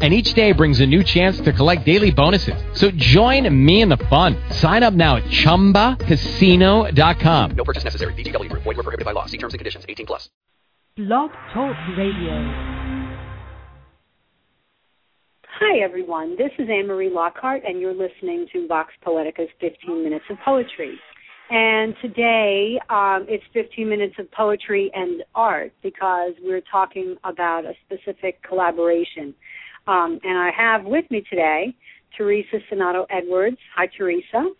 and each day brings a new chance to collect daily bonuses. So join me in the fun. Sign up now at ChumbaCasino.com. No purchase necessary. VGW Group. Void were prohibited by law. See terms and conditions. 18 plus. Blog Talk Radio. Hi, everyone. This is Anne-Marie Lockhart, and you're listening to Vox Poetica's 15 Minutes of Poetry. And today, um, it's 15 minutes of poetry and art because we're talking about a specific collaboration um, and I have with me today Theresa Senato Edwards. Hi, Theresa.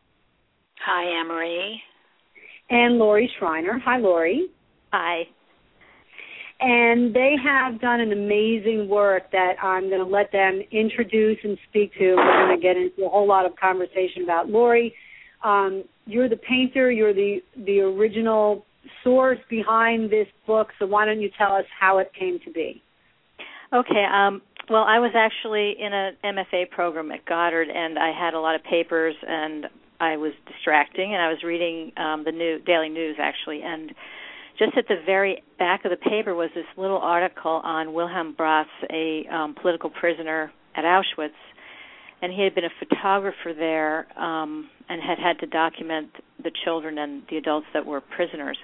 Hi, Anne-Marie. And Lori Schreiner. Hi, Lori. Hi. And they have done an amazing work that I'm going to let them introduce and speak to. We're going to get into a whole lot of conversation about Lori. Um, you're the painter. You're the the original source behind this book. So why don't you tell us how it came to be? Okay. Um, well, I was actually in a MFA program at Goddard, and I had a lot of papers, and I was distracting, and I was reading um, the new daily news actually, and just at the very back of the paper was this little article on Wilhelm Brasse, a um, political prisoner at Auschwitz, and he had been a photographer there um, and had had to document the children and the adults that were prisoners.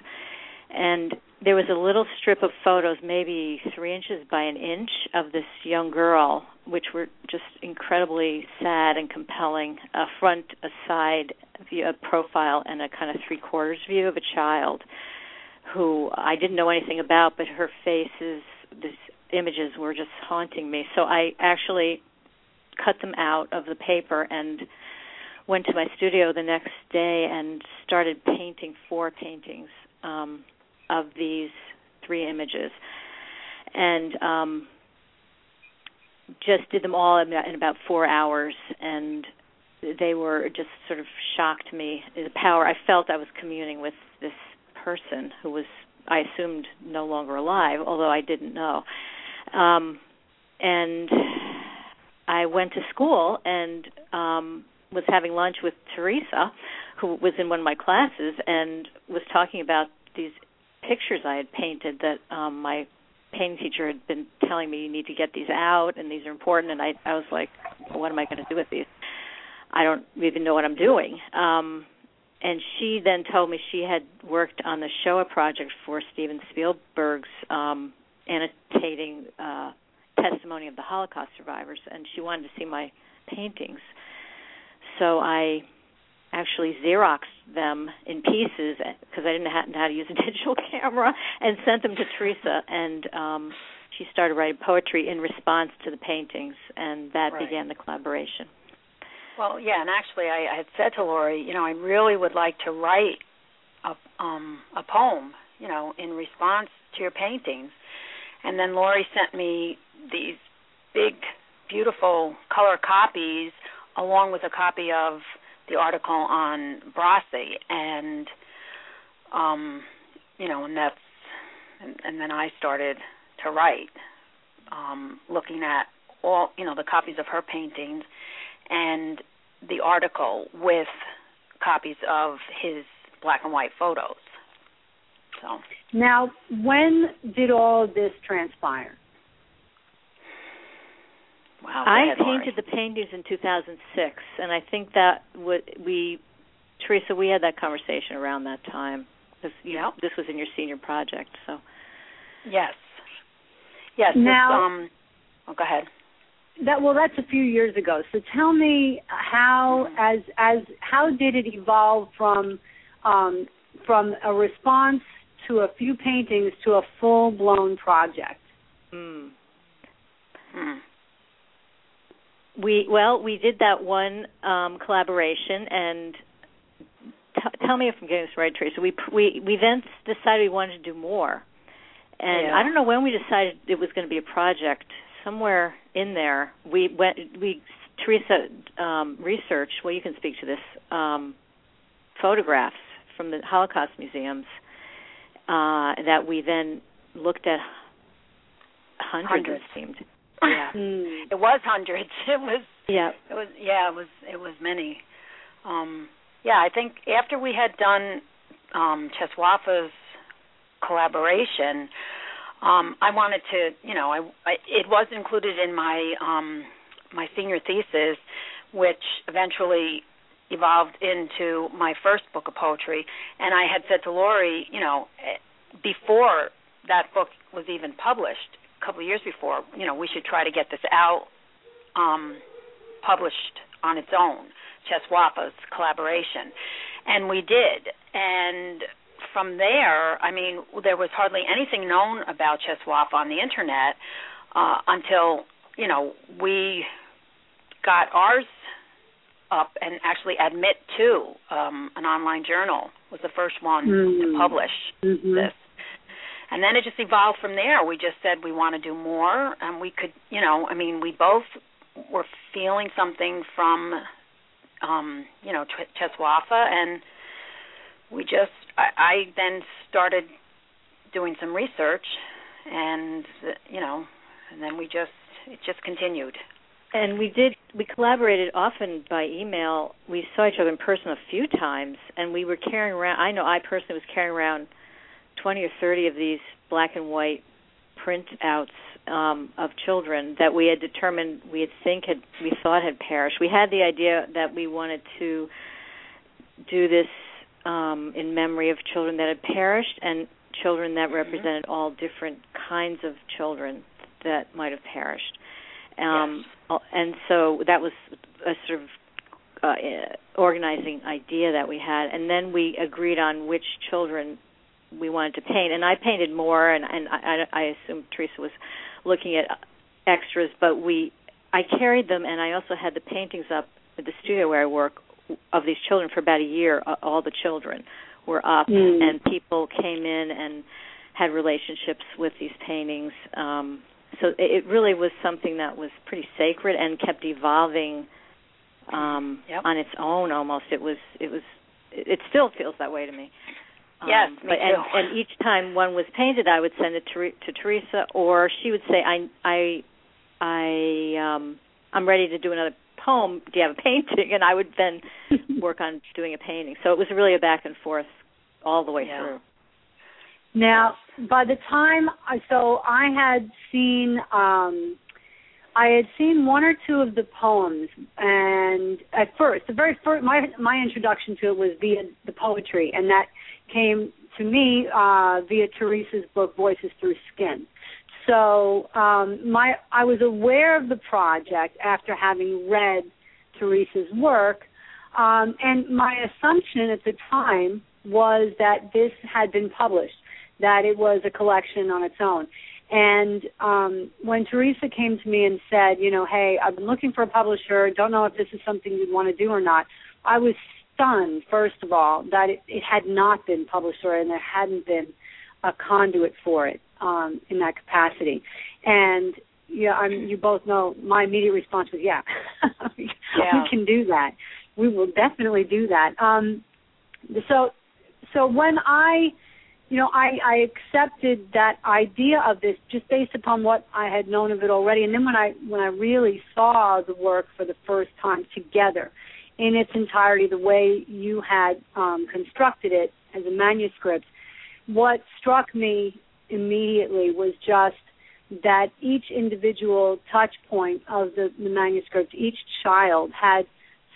And there was a little strip of photos, maybe three inches by an inch, of this young girl, which were just incredibly sad and compelling. A front, a side view, a profile, and a kind of three quarters view of a child who I didn't know anything about, but her faces, these images were just haunting me. So I actually cut them out of the paper and went to my studio the next day and started painting four paintings. Um, of these three images, and um, just did them all in about four hours, and they were just sort of shocked me the power. I felt I was communing with this person who was I assumed no longer alive, although I didn't know. Um, and I went to school and um, was having lunch with Theresa, who was in one of my classes, and was talking about these pictures I had painted that um my painting teacher had been telling me you need to get these out and these are important and I I was like what am I going to do with these? I don't even know what I'm doing. Um and she then told me she had worked on the Shoah project for Steven Spielberg's um annotating uh testimony of the Holocaust survivors and she wanted to see my paintings. So I actually Xeroxed them in pieces because I didn't know how to use a digital camera and sent them to Theresa and um she started writing poetry in response to the paintings and that right. began the collaboration. Well, yeah, and actually I, I had said to Lori, you know, I really would like to write a um a poem, you know, in response to your paintings. And then Lori sent me these big beautiful color copies along with a copy of the article on Brasse, and um, you know, and that's, and, and then I started to write, um, looking at all, you know, the copies of her paintings, and the article with copies of his black and white photos. So now, when did all this transpire? Wow. I ahead, painted Lori. the paintings in 2006, and I think that would we, Theresa, we had that conversation around that time because you this was in your senior project. So Yes. Yes. Now- um, oh, go ahead. That well, that's a few years ago. So tell me how, as as how did it evolve from um, from a response to a few paintings to a full blown project? mm. Hmm. We well we did that one um, collaboration, and t- tell me if I'm getting this right, Theresa. We we we then decided we wanted to do more, and Yeah. I don't know when we decided it was going to be a project. Somewhere in there, we went. We Theresa um, researched. Well, you can speak to this. Um, photographs from the Holocaust museums, uh, that we then looked at hundreds, Hundreds. it seemed. Yeah. Mm. It was hundreds. It was Yeah. it was yeah, it was it was many. Um yeah, I think after we had done um Czeslawa's collaboration, um I wanted to, you know, I, I it was included in my um my senior thesis which eventually evolved into my first book of poetry and I had said to Lori, you know, eh, before that book was even published, a couple of years before, you know, we should try to get this out um published on its own, Czeslawa's collaboration. And we did. And from there, I mean, there was hardly anything known about Czeslawa on the internet uh, until, you know, we got ours up and actually admit to um, an online journal was the first one to Mm. publish Mhm. this. And then it just evolved from there. We just said we want to do more, and we could, you know, I mean, we both were feeling something from, um, you know, Ch- Czeslawa, and we just, I, I then started doing some research, and you know, and then we just, it just continued. And we did we collaborated often by email. We saw each other in person a few times and we were carrying around I know I personally was carrying around 20 or 30 of these black and white printouts um of children that we had determined we had think had we thought had perished. We had the idea that we wanted to do this um in memory of children that had perished and children that represented all different kinds of children that might have perished. Um, uh, And so that was a sort of uh, eh, organizing idea that we had, and then we agreed on which children we wanted to paint. And I painted more, and, and I, I assume Theresa was looking at extras, but we I carried them, and I also had the paintings up at the studio where I work of these children for about a year. All the children were up, Mm. and people came in and had relationships with these paintings. Um, so it it really was something that was pretty sacred and kept evolving um Yep. on its own almost it was it was it still feels that way to me Yes, um, me but and too. and each time one was painted i would send it to to theresa or she would say i i i um i'm ready to do another poem do you have a painting and i would then work on doing a painting so it was really a back and forth all the way Yeah. through Now, by the time I so I had seen um I had seen one or two of the poems and at first the very first my my introduction to it was via the poetry and that came to me uh via Theresa's book Voices Through Skin. So um my I was aware of the project after having read Theresa's work um and my assumption at the time was that this had been published that it was a collection on its own. And um, when Theresa came to me and said, you know, hey, I've been looking for a publisher, don't know if this is something you'd want to do or not, I was stunned, first of all, that it, it had not been published or and there hadn't been a conduit for it um, in that capacity. And yeah, I'm, you both know my immediate response was, yeah, we, Yeah. we can do that. We will definitely do that. Um, so, so when I you know, I, I accepted that idea of this just based upon what I had known of it already. And then when I when I really saw the work for the first time together in its entirety, the way you had um, constructed it as a manuscript, what struck me immediately was just that each individual touch point of the, the manuscript, each child had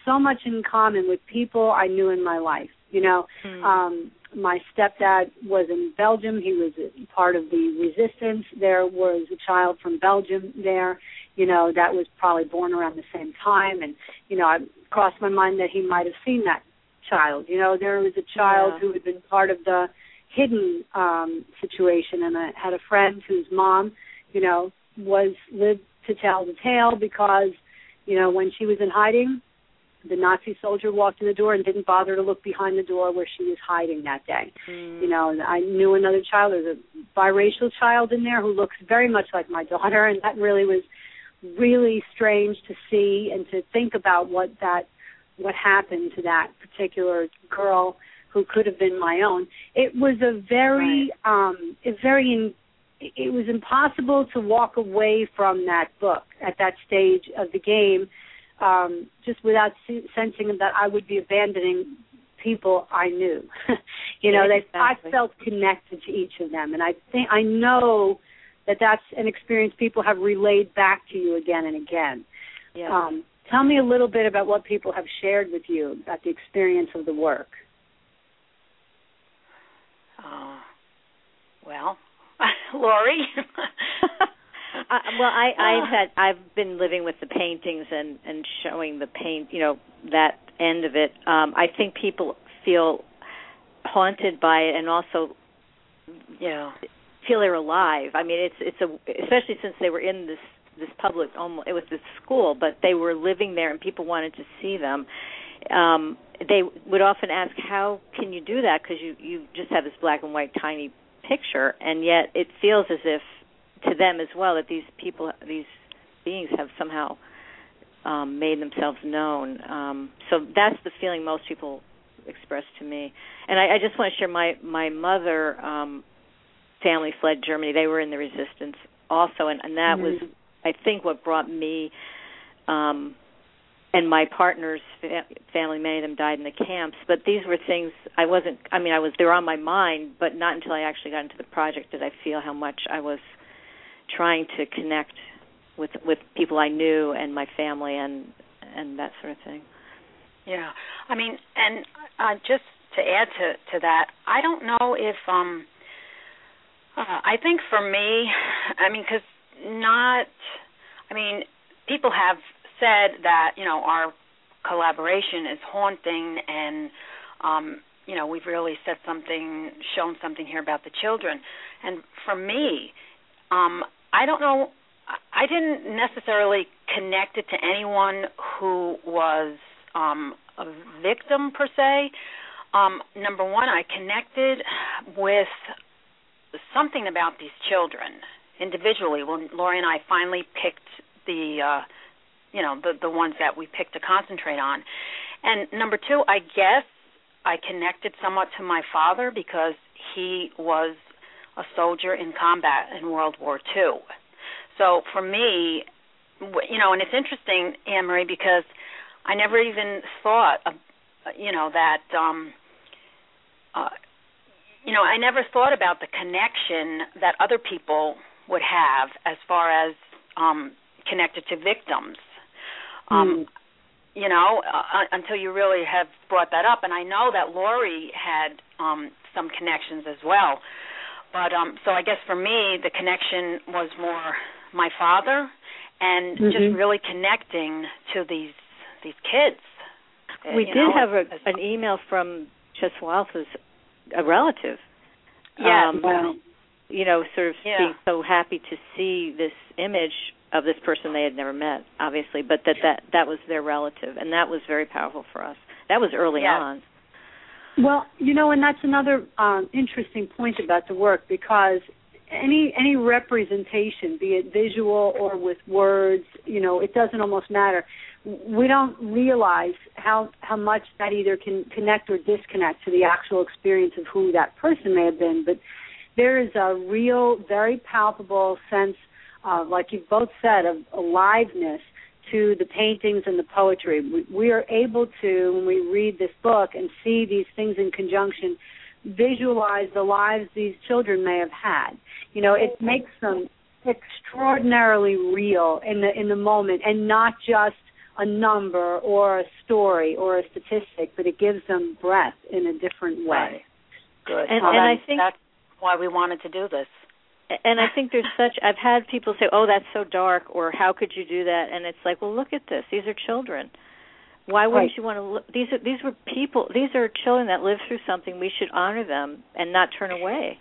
so much in common with people I knew in my life. You know, um, my stepdad was in Belgium. He was a part of the resistance. There was a child from Belgium there, you know, that was probably born around the same time. And, you know, it crossed my mind that he might have seen that child. You know, there was a child Yeah. who had been part of the hidden um situation and I had a friend whose mom, you know, was lived to tell the tale because, you know, when she was in hiding, the Nazi soldier walked in the door and didn't bother to look behind the door where she was hiding that day. You know, and I knew another child. There's a biracial child in there who looks very much like my daughter, and that really was really strange to see and to think about what that what happened to that particular girl who could have been my own. It was a very, um, a very, in, it was impossible to walk away from that book at that stage of the game, um, just without se- sensing that I would be abandoning people I knew. you know, Yeah, that I felt connected to each of them, and I think I know that that's an experience people have relayed back to you again and again. Yeah. Um, tell me a little bit about what people have shared with you about the experience of the work. Uh, well, Lori. I, well, I I've had I've been living with the paintings and and showing the paint, you know, that end of it. Um I think people feel haunted by it and also yeah. Feel they're alive. I mean, it's it's a especially since they were in this this public almost it was this school, but they were living there and people wanted to see them. Um they would often ask how can you do that because you you just have this black and white tiny picture and yet it feels as if to them as well that these people these beings have somehow um made themselves known um so that's the feeling most people express to me and i, I just want to share my my mother um family fled germany. They were in the resistance also and and that was Mhm. i think what brought me um and my partner's fa- family many of them died in the camps but these were things i wasn't i mean i was they were on my mind but not until i actually got into the project did i feel how much i was trying to connect with with people i knew and my family and and that sort of thing. Yeah, I mean, and uh, just to add to to that, I don't know if um, uh, I think for me, I mean, because not, I mean, people have said that you know our collaboration is haunting, and um, you know we've really said something, shown something here about the children, and for me, um, I don't know. I didn't necessarily connect it to anyone who was um, a victim per se. Um, number one, I connected with something about these children individually. When Lori and I finally picked the, uh, you know, the the ones that we picked to concentrate on, and number two, I guess I connected somewhat to my father because he was a soldier in combat in World War II. So for me, you know, and it's interesting, Anne Marie, because I never even thought, of, you know, that, um, uh, you know, I never thought about the connection that other people would have as far as um, connected to victims. Um, you know, uh, until you really have brought that up, and I know that Lori had um, some connections as well. But um, so I guess for me, the connection was more my father, and just Mhm. really connecting to these these kids. Uh, we did know, have a, as- an email from Czeslawa's a relative Yeah. um, Wow. you know sort of Yeah. being so happy to see this image of this person they had never met obviously but that that that was their relative and that was very powerful for us that was early Yes. on Well, you know, and that's another um, interesting point about the work because any any representation, be it visual or with words, you know, it doesn't almost matter. We don't realize how how much that either can connect or disconnect to the actual experience of who that person may have been. But there is a real, very palpable sense, uh, like you've both said, of aliveness to the paintings and the poetry. We, we are able to, when we read this book and see these things in conjunction, visualize the lives these children may have had. You know, it makes them extraordinarily real in the in the moment, and not just a number or a story or a statistic, but it gives them breath in a different way. Right. Good. And- Well, and I think- that's why we wanted to do this. and I think there's such I've had people say, "Oh, that's so dark," or "How could you do that?" And it's like, "Well, look at this. These are children. Why wouldn't Right. you want to look these are these were people. These are children that lived through something. We should honor them and not turn away."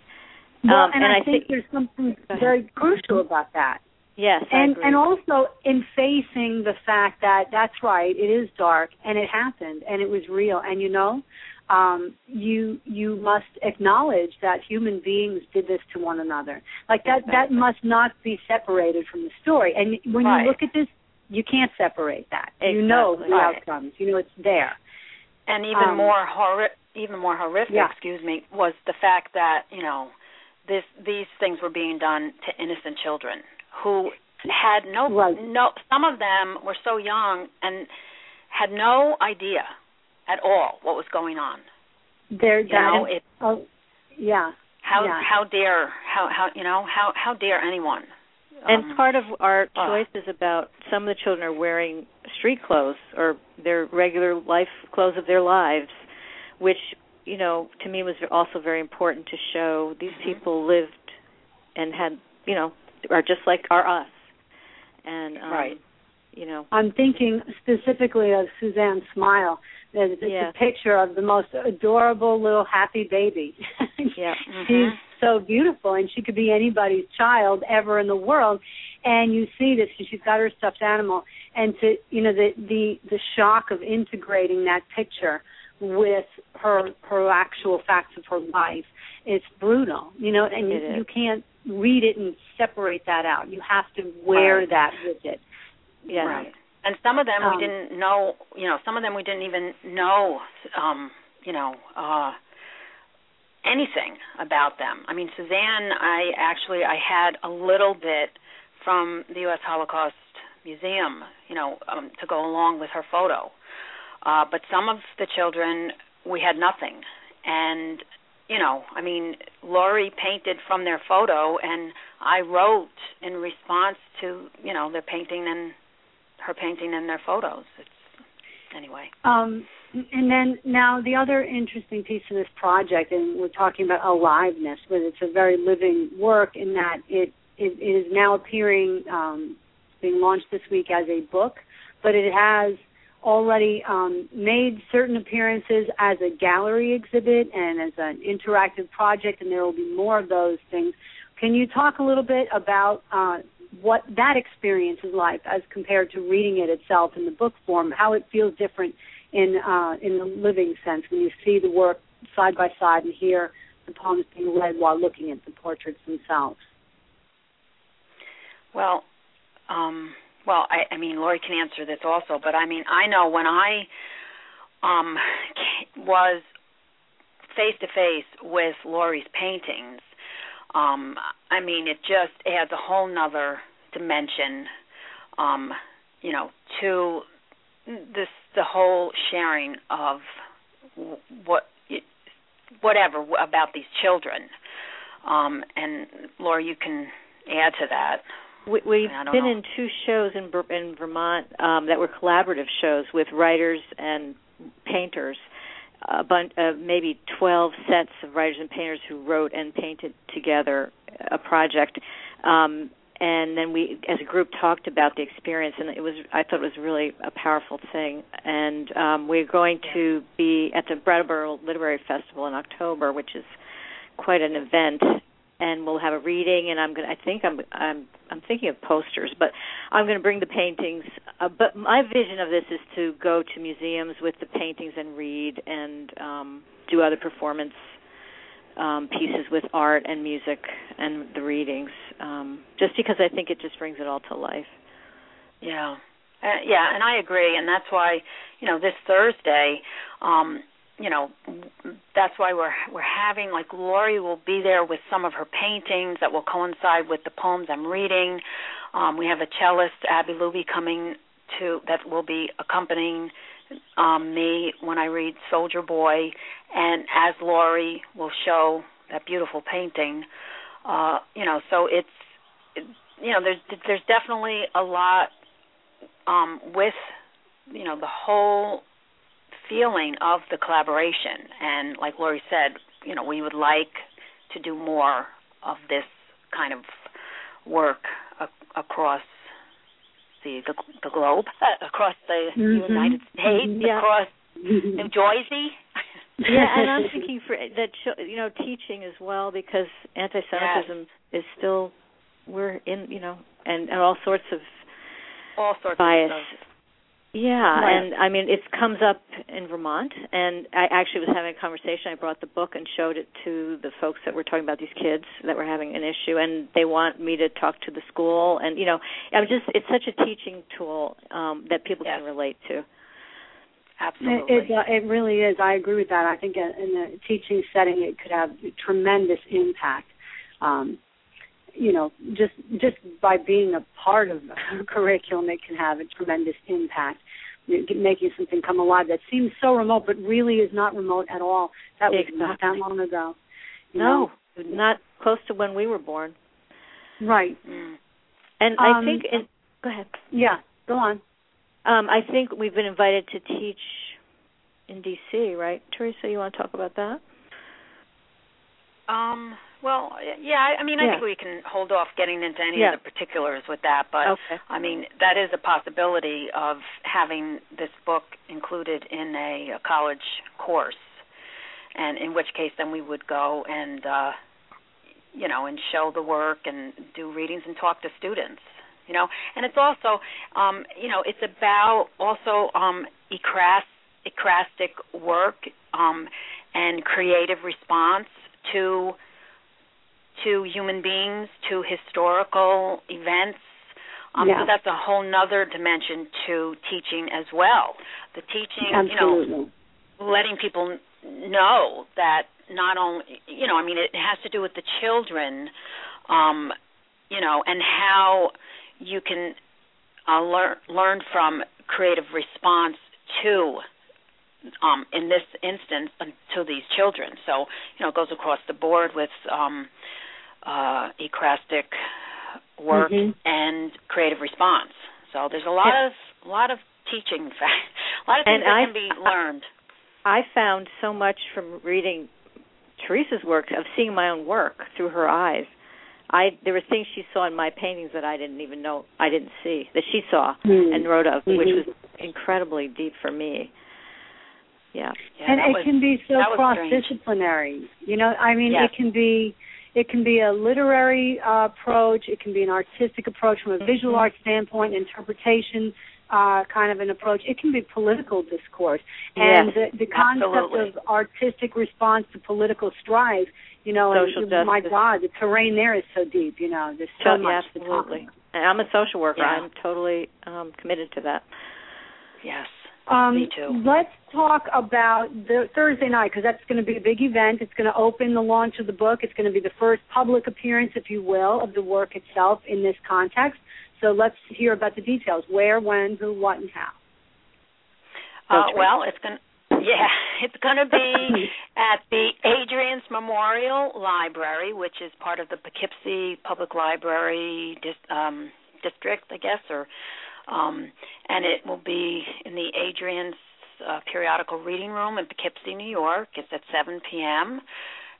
Well, Um, and, and I, I think think- there's something very crucial about that. Yes, and and also in facing the fact that that's right it is dark and it happened and it was real. And you know um you you must acknowledge that human beings did this to one another. Like that that must not be separated from the story. And when Right. you look at this you can't separate that. You know the Right. outcomes. You know it's there. And even Um, more horri- even more horrific, Yeah. excuse me, was the fact that you know this these things were being done to innocent children who had no Right. no some of them were so young and had no idea at all what was going on. There, You know, it oh, yeah. how Yeah. how dare how how you know how how dare anyone And um, part of our uh, choice is about some of the children are wearing street clothes or their regular life clothes of their lives, which you know to me was also very important to show these Mhm. people lived and had you know are just like are us, and um, Right. you know I'm thinking specifically of Suzanne's smile. That It's Yeah. a picture of the most adorable little happy baby. yeah Mhm. She's so beautiful, and she could be anybody's child ever in the world. And you see this, and she's got her stuffed animal, and to you know the the the shock of integrating that picture with her her actual facts of her life, it's brutal. You know, and It you, is. you can't read it and separate that out. You have to wear Right. that with it. yeah Right. And some of them Um, we didn't know, you know, some of them we didn't even know, um, you know, uh, anything about them. I mean, Suzanne, I actually I had a little bit from the U.S. Holocaust Museum, you know, um, to go along with her photo. Uh, but some of the children we had nothing, and you know, I mean, Lori painted from their photo, and I wrote in response to you know their painting and her painting and their photos. It's anyway. Um, and then now the other interesting piece of this project, and we're talking about aliveness, but it's a very living work in that it it is now appearing, um, being launched this week as a book, but it has already um, made certain appearances as a gallery exhibit and as an interactive project, and there will be more of those things. Can you talk a little bit about uh, what that experience is like as compared to reading it itself in the book form? How it feels different in uh, in the living sense when you see the work side by side and hear the poems being read while looking at the portraits themselves. Well, um, well, I, I mean, Lori can answer this also, but I mean, I know when I um, was face to face with Lori's paintings, um, I mean, it just adds a whole nother dimension, um, you know, to this the whole sharing of what whatever about these children. Um, and Laura, you can add to that. We, we've been know. in two shows in in Vermont um, that were collaborative shows with writers and painters. A bunch, uh, maybe twelve sets of writers and painters who wrote and painted together a project, um, and then we, as a group, talked about the experience, and it was I thought it was really a powerful thing. And um, we're going to be at the Brattleboro Literary Festival in October, which is quite an event and we'll have a reading and I'm going to I think I'm I'm I'm thinking of posters but I'm going to bring the paintings uh, but my vision of this is to go to museums with the paintings and read and um do other performance um pieces with art and music and the readings um just because I think it just brings it all to life. Yeah. Uh, yeah, and I agree, and that's why, you know, this Thursday, um, you know, that's why we're we're having like Lori will be there with some of her paintings that will coincide with the poems I'm reading. Um, we have a cellist, Abby Luby, coming to that will be accompanying um, me when I read Soldier Boy, and as Lori will show that beautiful painting. Uh, you know, so it's it, you know, there's there's definitely a lot um, with you know the whole feeling of the collaboration and like Lori said, you know, we would like to do more of this kind of work a- across the, the the globe, across the Mhm. United States. Yeah. across New Jersey. yeah, and I'm thinking for that you know teaching as well because anti-Semitism is still we're in you know and, and all sorts of all sorts bias. of Yeah, Right. and I mean it comes up in Vermont, and I actually was having a conversation. I brought the book and showed it to the folks that were talking about these kids that were having an issue, and they want me to talk to the school. And you know, I'm just it's such a teaching tool um, that people Yes. can relate to. Absolutely. It, it, uh, it really is. I agree with that. I think in the teaching setting, it could have tremendous impact. Um, you know, just just by being a part of a curriculum, it can have a tremendous impact, making something come alive that seems so remote, but really is not remote at all. That was not that long ago. you No, know? not close to when we were born. right. Mm. And I Um, think, in, go ahead. Yeah. Go on. Um, I think we've been invited to teach in D.C. Right, Theresa? You want to talk about that? Um, well, yeah, I mean, I Yeah. think we can hold off getting into any Yeah. of the particulars with that, but Okay. I mean, that is a possibility of having this book included in a, a college course, and in which case then we would go and, uh, you know, and show the work and do readings and talk to students. You know, and it's also, um, you know, it's about also um, ecras- ekphrastic work um, and creative response to to human beings, to historical events. Um, Yeah. So that's a whole nother dimension to teaching as well. The teaching, you know, letting people know that not only, you know, I mean, it has to do with the children, um, you know, and how you can uh, learn learn from creative response to um, in this instance uh, to these children. So you know, it goes across the board with um, uh, ekphrastic work Mhm. and creative response. So there's a lot Yeah. of a lot of teaching, a lot of things And that I- can be learned. I found so much from reading Theresa's work of seeing my own work through her eyes. I there were things she saw in my paintings that I didn't even know I didn't see that she saw Hmm. and wrote of, which Mhm. was incredibly deep for me. Yeah. Yeah, and it was- can be so cross-disciplinary. you know i mean Yes. it can be it can be a literary uh, approach it can be an artistic approach from a visual Mhm. art standpoint interpretation uh, kind of an approach it can be political discourse and Yes, the, the concept absolutely. of artistic response to political strife you know Social and, my god the terrain there is so deep you know there's so To- much to talk absolutely. about. And I'm a social worker. Yeah. I'm totally um committed to that. Yes. Um, Me too. Let's talk about the Thursday night because that's going to be a big event. It's going to open the launch of the book. It's going to be the first public appearance, if you will, of the work itself in this context. So let's hear about the details: where, when, who, what, and how. Uh, well, it's going to yeah, it's going to be at the Adriance Memorial Library, which is part of the Poughkeepsie Public Library dis- um, district, I guess, or um, and it will be in the Adriance uh, periodical reading room in Poughkeepsie, New York. It's at 7 p.m.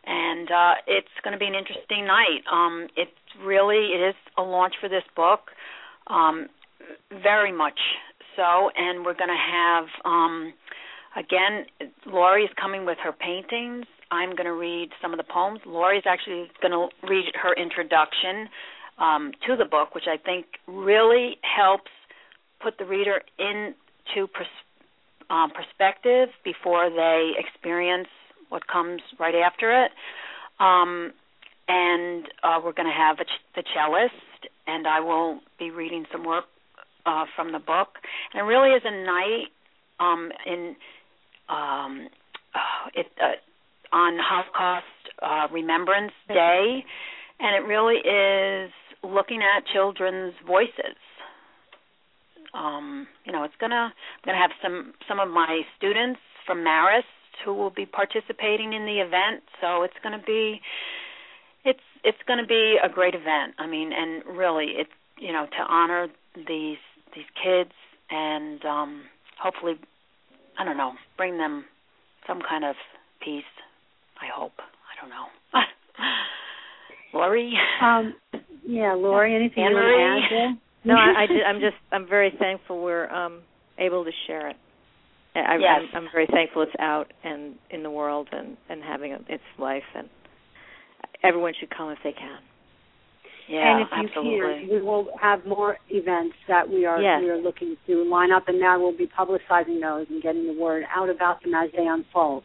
And uh, it's going to be an interesting night. Um, it's really it is a launch for this book, um, very much so. And we're going to have um, again, Lori is coming with her paintings. I'm going to read some of the poems. Lori's actually going to read her introduction um, to the book, which I think really helps put the reader into pers- um, perspective before they experience what comes right after it. Um, and uh, we're going to have a ch- the cellist, and I will be reading some work uh, from the book. And it really is a night um, in um, uh, it uh, on Holocaust uh, Remembrance Day, and it really is looking at children's voices. Um, you know, it's gonna I'm gonna have some some of my students from Marist who will be participating in the event, so it's gonna be it's it's gonna be a great event. I mean, and really, it's you know to honor these these kids and um, hopefully I don't know, bring them some kind of peace. I hope. I don't know. Lori. Um, yeah, Lori, anything you Anne-Marie? want to add there? No, I, I did, I'm just I'm very thankful we're um able to share it. I, Yes. I'm, I'm very thankful it's out and in the world and and having a, its life and everyone should come if they can. Yeah, and if you absolutely. can, we will have more events that we are Yes. we are looking to line up, and now we'll be publicizing those and getting the word out about them as they unfold.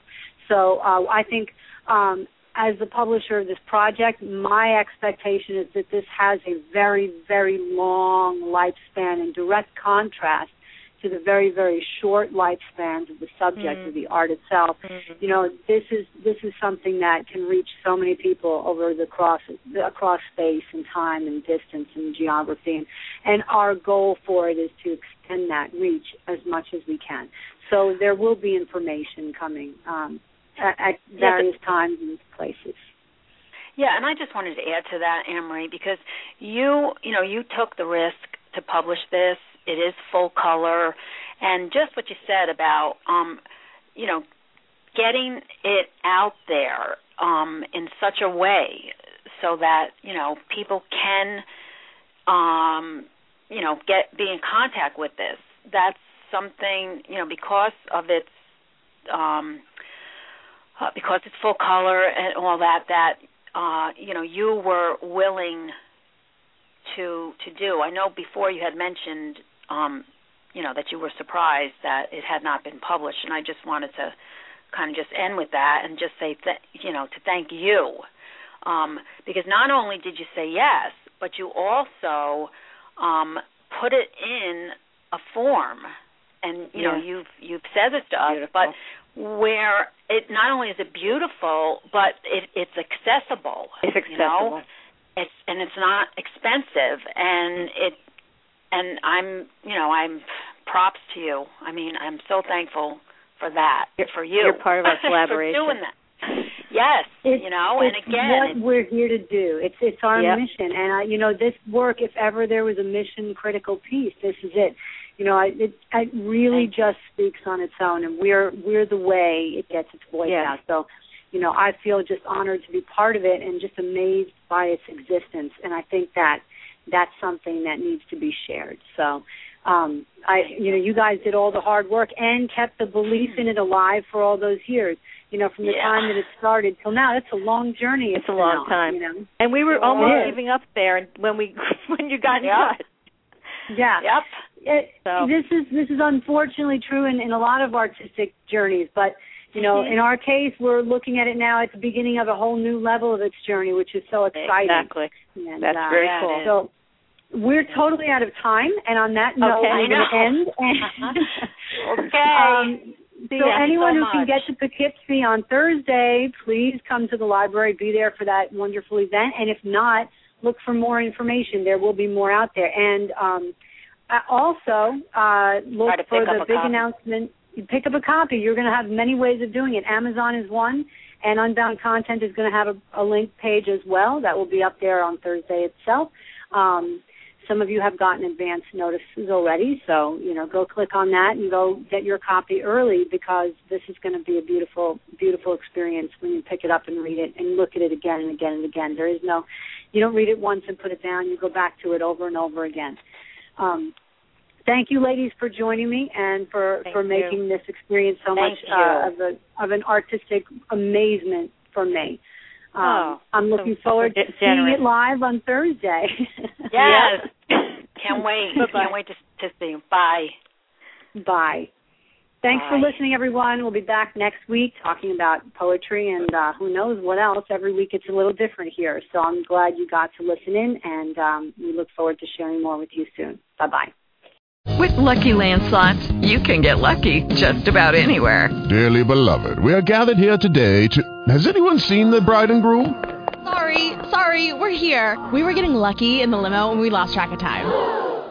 So uh, I think, um, as the publisher of this project, my expectation is that this has a very very long lifespan in direct contrast to the very very short lifespans of the subject Mhm. of the art itself. Mhm. You know, this is this is something that can reach so many people over the cross across space and time and distance and geography, and, and our goal for it is to extend that reach as much as we can. So there will be information coming um, at, at Yeah, various times and places. Yeah, and I just wanted to add to that, Anne Marie, because you, you know, you took the risk to publish this. It is full color, and just what you said about, um, you know, getting it out there um, in such a way so that you know people can, um, you know, get be in contact with this. That's something, you know, because of its. Um, uh, because it's full color and all that that uh, you know you were willing to to do. I know before you had mentioned um, you know that you were surprised that it had not been published, and I just wanted to kind of just end with that and just say th- you know to thank you um, because not only did you say yes, but you also um, put it in a form, and you know you've you've said this to us, Beautiful. but where it not only is it beautiful, but it, it's accessible. It's You know? accessible. It's and it's not expensive, and it and I'm you know I'm props to you. I mean I'm so thankful for that You're- for you. you're part of our collaboration. for doing that. Yes, It's, you know, and it's again, what we're here to do. It's it's our Yep. mission, and I, you know, this work. If ever there was a mission critical piece, this is it. You know, I, it it really just speaks on its own, and we're we're the way it gets its voice out. So, you know, I feel just honored to be part of it, and just amazed by its existence. And I think that that's something that needs to be shared. So. Um, I, you know, you guys did all the hard work and kept the belief in it alive for all those years. You know, from the Yeah. time that it started till now, it's a long journey. It's a long on, time. You know, And we were It almost is. giving up there when we when you got in touch. yeah. yep. It, So- This is this is unfortunately true in, in a lot of artistic journeys, but you know, Mhm. in our case, we're looking at it now at the beginning of a whole new level of its journey, which is so exciting. Exactly. And, That's uh, very cool. So we're totally out of time, and on that note, Okay. we're going to end. Okay. Um, so ya. anyone so who can get to Poughkeepsie on Thursday, please come to the library. Be there for that wonderful event. And if not, look for more information. There will be more out there. And um, uh, also uh, look for the big copy. announcement. You pick up a copy. You're going to have many ways of doing it. Amazon is one, and Unbound Content is going to have a, a link page as well. That will be up there on Thursday itself. Um, some of you have gotten advance notices already, so you know go click on that and go get your copy early because this is going to be a beautiful, beautiful experience when you pick it up and read it and look at it again and again and again. There is no, you don't read it once and put it down. You go back to it over and over again. Um, thank you, ladies, for joining me and for Thank for you. making this experience so Thank much uh, of a of an artistic amazement for me. Um, Oh, I'm looking so forward to seeing it live on Thursday. Yes. Can't wait. Bye-bye. Can't wait to to see you. Bye. Bye. Thanks for listening, everyone. We'll be back next week talking about poetry and uh, who knows what else. Every week it's a little different here. So I'm glad you got to listen in, and um, we look forward to sharing more with you soon. Bye bye. With Lucky Land slots, you can get lucky just about anywhere. Dearly beloved, we are gathered here today to. Has anyone seen the bride and groom? Sorry, sorry, we're here. We were getting lucky in the limo and we lost track of time.